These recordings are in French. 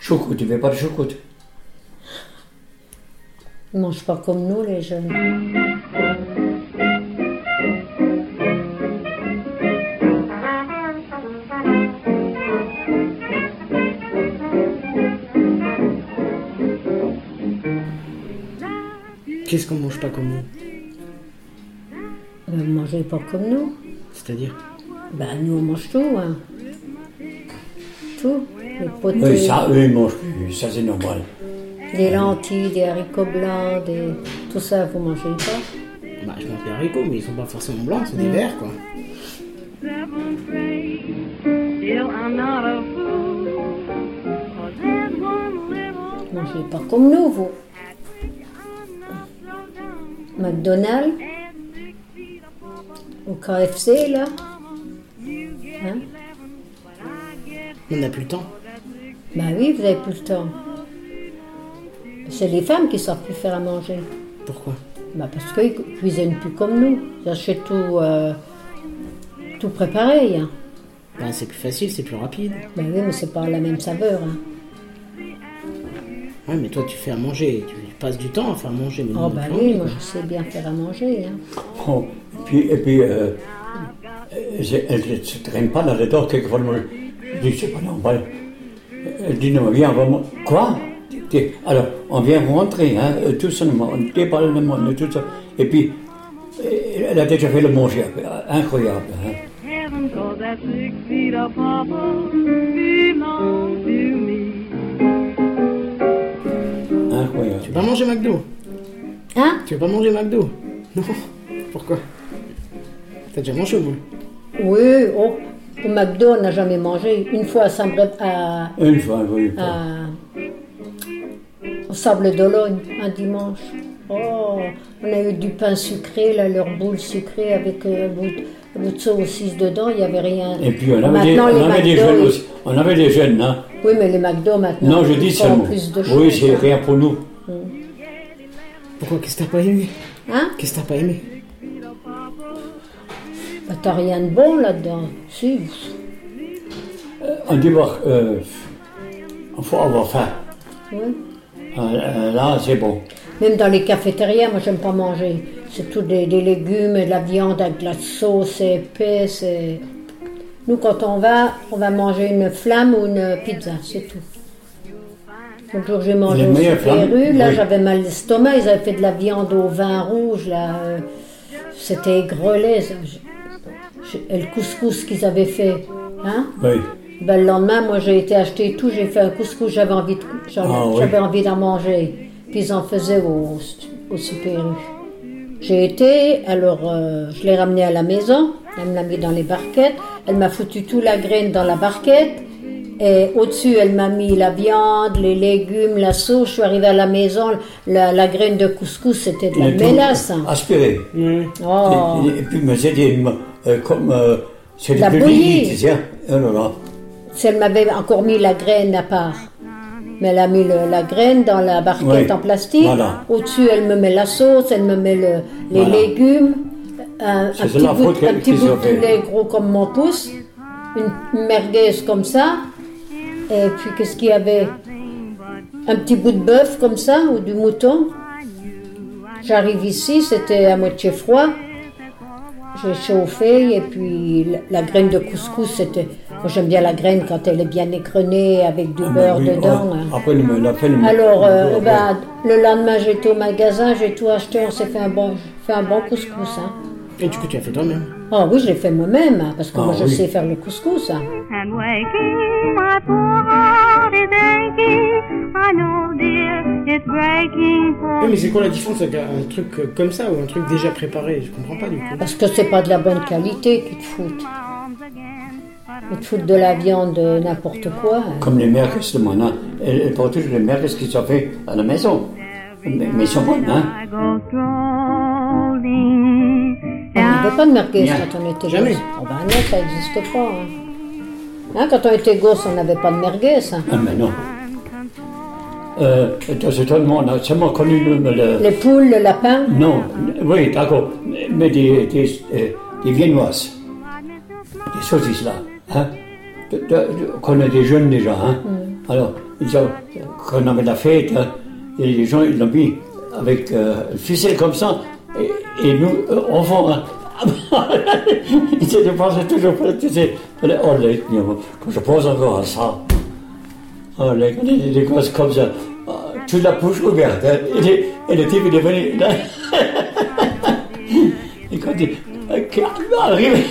Choucroute, tu veux pas de choucroute Ils mangent pas comme nous, les jeunes. Qu'est-ce qu'on mange pas comme nous? Ils ne mangez pas comme nous. C'est-à-dire? Ben, nous, on mange tout. Hein. Tout. Les Oui, ça, eux, ils mangent plus. Ça, c'est normal. des lentilles, des haricots blancs, des... tout ça, vous mangez pas? Bah, je mange des haricots, mais ils sont pas forcément blancs, c'est des verts, quoi. Still, I'm not a fool. 'Cause there's one little Vous mangez pas comme nous, vous. McDonald's, au KFC, là. Hein? On n'a plus le temps. Ben oui, vous avez plus le temps. C'est les femmes qui savent plus faire à manger. Pourquoi Ben parce qu'ils cuisinent plus comme nous. Ils achètent tout, euh, tout préparé. hein. Bah, c'est plus facile, c'est plus rapide. Ben oui, mais c'est pas la même saveur. hein. Ouais, mais toi, tu fais à manger. Tu passes du temps à faire manger. Mais nous, Oh ben fait oui, moi je sais bien faire à manger. hein. Oh, et puis, et puis euh, elle ne se traîne pas dans le dos quelquefois. Je dis, c'est pas normal. Elle dit, non, viens, on va man- Quoi? Alors, on vient rentrer, hein, euh, tout seulement, on déballe le monde, tout ça. Et puis, euh, elle a déjà fait le manger, euh, incroyable. Hein. Incroyable. Tu veux pas manger McDo? Hein? Tu veux pas manger McDo? Non. Pourquoi? T'as déjà mangé au bout Oui, oh, au McDo, on n'a jamais mangé. Une fois à, Sambre- à, Une fois, oui. à- au Sable d'Olonne, un dimanche. Oh, on a eu du pain sucré, là, leur boule sucrée avec euh, un bout, de- un bout de saucisse dedans, il n'y avait rien. Et puis, on avait, des, Maintenant, on avait des McDo, jeunes aussi. On avait des jeunes, hein. Oui, mais les McDo maintenant. Non, je ils dis seulement. plus de Oui, c'est rien pour nous. Pourquoi Qu'est-ce que t'as pas aimé? Hein? Qu'est-ce que t'as pas aimé? T'as rien de bon là-dedans. Si. On dit, bah, euh, il faut avoir faim. Oui. Euh, euh, là, c'est bon. Même dans les cafétérias, moi, j'aime pas manger. C'est tout des, des légumes et de la viande avec de la sauce, épais. Nous, quand on va, on va manger une flamme ou une pizza, c'est tout. L'autre jour, j'ai mangé au U, là, oui. j'avais mal l'estomac, ils avaient fait de la viande au vin rouge, là. euh, C'était aigrelet. Et le couscous qu'ils avaient fait, hein? Oui. ben, le lendemain, moi, j'ai été acheter tout, j'ai fait un couscous, j'avais envie de- Ah, oui. j'avais envie d'en manger. Puis ils en faisaient au, au Super. J'ai été, alors euh, je l'ai ramené à la maison, elle me l'a mis dans les barquettes, elle m'a foutu tout la graine dans la barquette, et au-dessus, elle m'a mis la viande, les légumes, la sauce. Je suis arrivée à la maison, la, la graine de couscous, c'était de la mélasse. hein. Aspiré. Oh. Et, et puis, mais c'était euh, comme. Euh, c'était La bouillie. Oh. Si elle m'avait encore mis la graine à part. Mais elle a mis le- la graine dans la barquette Oui, en plastique. voilà. Au-dessus, elle me met la sauce, elle me met le- les Voilà. légumes. Un, un C'est petit, bout, un petit bout de poulet gros comme mon pouce. Une merguez comme ça. Et puis, qu'est-ce qu'il y avait? Un petit bout de bœuf comme ça, ou du mouton. J'arrive ici, c'était à moitié froid. J'ai chauffé et puis la, la graine de couscous, c'était. Moi j'aime bien la graine quand elle est bien écrênée avec du Ah, beurre oui, dedans. oh, hein. Après, le, la. Alors, euh, ben, le lendemain j'étais au magasin, j'ai tout acheté, on s'est fait un bon, fait un bon couscous. Hein. Et du coup, tu as fait toi-même? Ah oui, je l'ai fait moi-même, hein, parce que Ah, moi je sais faire le couscous. hein. Oui, mais c'est quoi la différence avec un truc euh, comme ça ou un truc déjà préparé? Je comprends pas du coup. Parce que c'est pas de la bonne qualité qu'ils te foutent. Ils te foutent de la viande, euh, n'importe quoi. Comme les merguez de mon hein. Elle, elle porte toujours les merguez qui sont faites à la maison. Mais, mais ils sont bonnes, hein. On n'avait pas de merguez Bien. quand on était Jamais. gosse. Oh ben non, ça n'existait pas. Hein. Hein, quand on était gosse, on n'avait pas de merguez. hein. Ah, mais non. Euh, dans ce temps, on a seulement connu le. le- Les poules, le lapin. non, oui, d'accord. Mais des, des, euh, des viennoises. Des saucisses là. Hein. De- de- de- qu'on des jeunes déjà. Hein. Alors, ils ont- quand on avait la fête, hein, et les gens ils l'ont mis avec euh, une ficelle comme ça, et, et nous, euh, enfants, hein, ils se dépensaient toujours tu sais, oh les, quand je pense encore à ça, oh les, les, les comme ça, tu la bouche ouverte, hein, et, le type il est venu, là, et quand il arrive,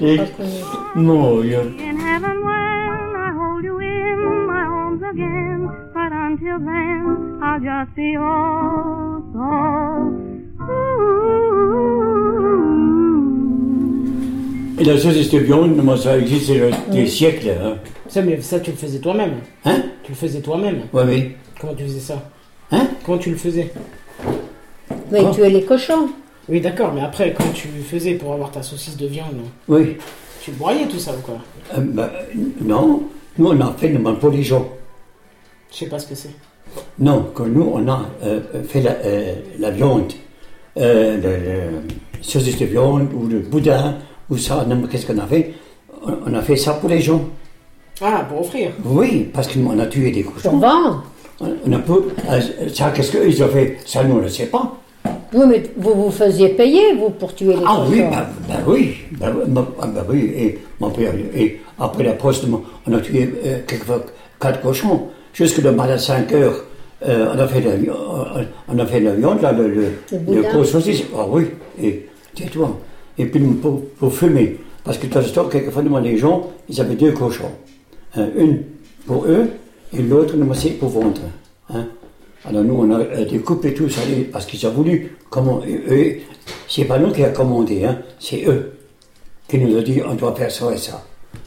les- non, il y a- In heaven when I hold you in my arms again. But until then, I'll just be so. Et la viande, moi, ça existe depuis des siècles. Hein, Ça, mais ça, tu le faisais toi-même. hein? Tu le faisais toi-même. Oui, oui. Comment tu faisais ça Hein Comment tu le faisais Mais Quoi tuer les cochons. Oui, d'accord, mais après, comment tu faisais pour avoir ta saucisse de viande Oui. Tu broyais tout ça ou quoi Euh, ben, non, nous, on a fait le pour les gens. Je sais pas ce que c'est. Non, quand nous, on a euh, fait la, euh, la viande, euh, le, le saucisse de viande, ou le boudin, ou ça, non, mais qu'est-ce qu'on a fait? On, on a fait ça pour les gens. Ah, pour offrir Oui, parce qu'on a tué des Pour cochons. vendre. On, a peu, euh, ça, qu'est-ce qu'ils ont fait? Ça, nous, on ne sait pas. Oui, mais vous vous faisiez payer, vous, pour tuer les Ah cochons. oui, ben, ben oui, ben, oui, oui, et mon père, et après la poste, on a tué euh, quelquefois quatre cochons, jusque le matin à 5 heures, euh, on, a fait la, vi- on a fait la viande, là, le, le, Le le gros saucisse, ah oui, et tais-toi, et puis pour, pour fumer, parce que dans ce temps, quelquefois, les gens, ils avaient deux cochons, Hein, une pour eux, et l'autre, nous, c'est pour vendre, hein. Alors nous, on a euh, découpé tout ça, parce qu'ils ont voulu, comment, eux, c'est pas nous qui a commandé, hein, c'est eux qui nous ont dit, on doit faire ça et ça.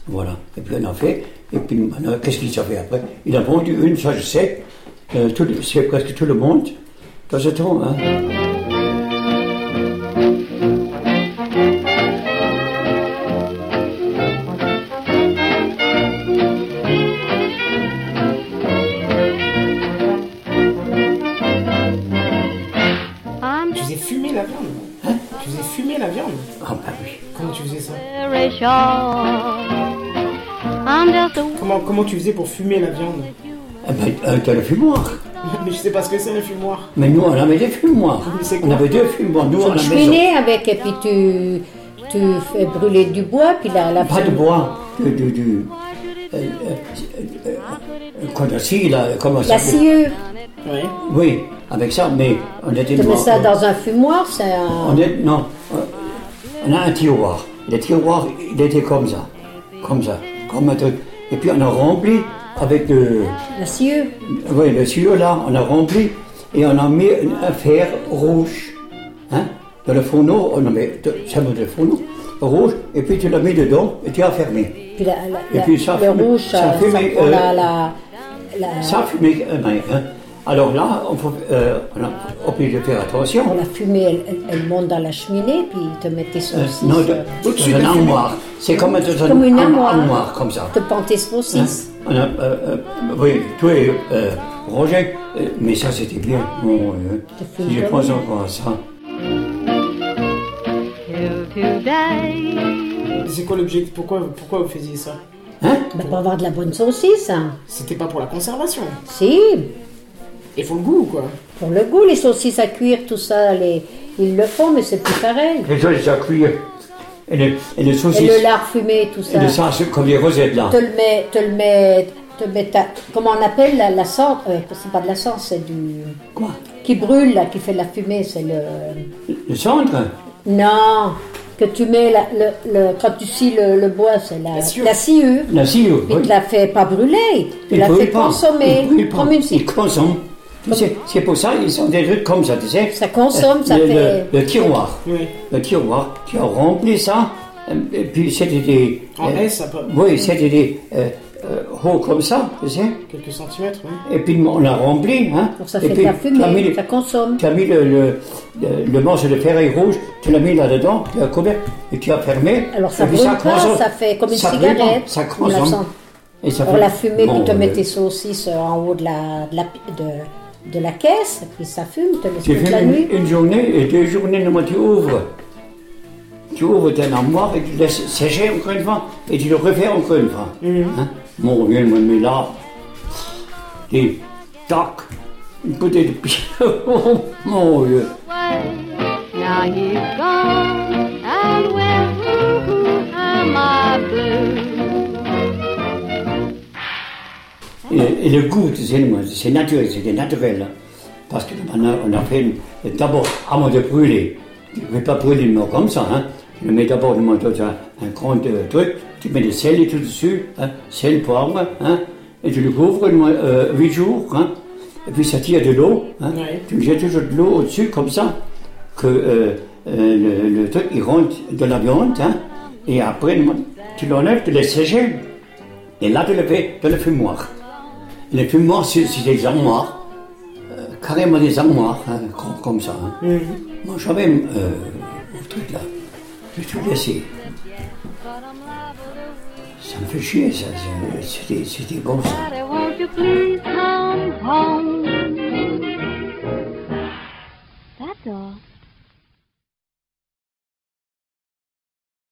Voilà. Et puis on a fait, et puis maintenant, qu'est-ce qu'ils ont fait après? Il a vendu une, ça je sais, euh, c'est presque tout le monde, dans ce temps, hein. La viande Hein Tu faisais fumer la viande Ah bah oui. Comment tu faisais ça a comment, comment tu faisais pour fumer la viande Eh ben, euh, t'as le fumoir. Mais je sais pas ce que c'est un fumoir. Mais nous, on avait des fumoirs. On avait deux fumoirs, nous, la maison. cheminée avec, et puis tu, tu fais brûler du bois, puis la, la Pas de bois, de, de, de- euh, euh, euh, euh, quoi de scie, là, comment ça La. Ouais. Oui, avec ça, mais on était Tu mets ça euh, dans un fumoir, c'est un... On est, non, euh, on a un tiroir. Le tiroir, il était comme ça, comme ça, comme un truc. Et puis on a rempli avec le, la sciure. oui, le tuyau là, on a rempli et on a mis un fer rouge. Hein, dans le fourneau, on a mis, ça met le fourneau rouge, et puis tu l'as mis dedans et tu as fermé. Puis la, la, Et puis ça le fume- rouge, ça ça, fume, ça euh, la, Ça fumait, euh, ben, hein. Alors là, on, faut, euh, on a obligé de faire attention. la fumée, elle, elle- elle monte dans la cheminée, puis te met tes Euh, saucisses. non, de, euh, Au-dessus de armoire. C'est comme comme une arm- armoire. armoire, comme ça. te prends tes Hein? saucisses. On a, euh, euh, oui, toi euh, Roger, euh, mais ça c'était bien. Bon, euh, si je pense encore à ça. C'est quoi l'objectif pourquoi, pourquoi vous faisiez ça? Hein? Bah, pour avoir de la bonne saucisse, hein. C'était pas pour la conservation. Si, Il faut le goût, quoi. pour le goût, les saucisses à cuire, tout ça, les, ils le font, mais c'est plus pareil. Les choses à cuire. Et les, et les Et saucisses. le lard fumé, tout Et ça. le ça, c'est comme les rosettes là. te le mets, te le mets, te mets ta- comment on appelle la, la cendre euh, C'est pas de la cendre, c'est du Quoi? qui brûle là, qui fait de la fumée, c'est le Le cendre? Non que tu mets la- le, le- quand tu scies le, le bois, c'est la La sciure. la sciure. La sciure. Il oui. te la fait pas brûler, tu Il la fais pas. consommer, Il pas. comme une Il scie. consomme. Tu C'est pour ça ils sont des trucs comme ça, tu sais. Ça consomme, ça le, fait- Le, le tiroir. Oui. Le tiroir. Tu as rempli ça. euh, Et puis c'était des. En euh, S, ça peut. Oui, c'était des euh, euh, hauts comme ça, tu sais. Quelques centimètres, oui. Et puis on l'a rempli, hein. Donc ça Et fait de puis, la tu as mis, fumée, le- ça consomme. tu as mis le, le, le, le morceau de ferraille rouge, tu l'as mis là-dedans, tu as couvert et tu as fermé. Alors ça et puis brûle pas, consomme. ça fait comme une Ça brûle cigarette. Ça On la consomme. Et ça Pour fait- la fumée, Bon, puis te mets euh, tes saucisses euh, en haut de la, de la, de, de la caisse, et puis ça fume, te laisse Tu toute la une, nuit. une journée et deux journées, normalement, tu ouvres. Tu ouvres ton armoire et tu le laisses sécher encore une fois et tu le refais encore une fois. Mhm. Hein? Mon Dieu, moi, mais là, des toc, une bouteille de. Oh mon Dieu. way. Now he's gone, and with am I blue? Et, et le goût, c'est naturel, c'était naturel. hein. Parce que maintenant, on a fait d'abord, avant de brûler, tu ne peux pas brûler le mort comme ça. Hein. Tu le mets d'abord dans un, un grand euh, truc, tu mets des sel et tout dessus, hein, sel, poivre, hein, et tu le couvres euh, 8 jours. Hein, et puis ça tire de l'eau. Hein, Ouais. Tu jettes toujours de l'eau au-dessus, comme ça, que euh, euh, le, le truc, il rentre de la viande. Hein, et après, tu l'enlèves, tu le laisses sécher. Et là, tu le fais dans le fumoir. Et le fumoir, c'est c'est des armoires, euh, carrément des armoires, hein, comme, comme ça. hein. Mhm. Moi, j'avais euh, un truc là. J'ai tout laissé. Ça me fait chier, ça. c'était bon, ça.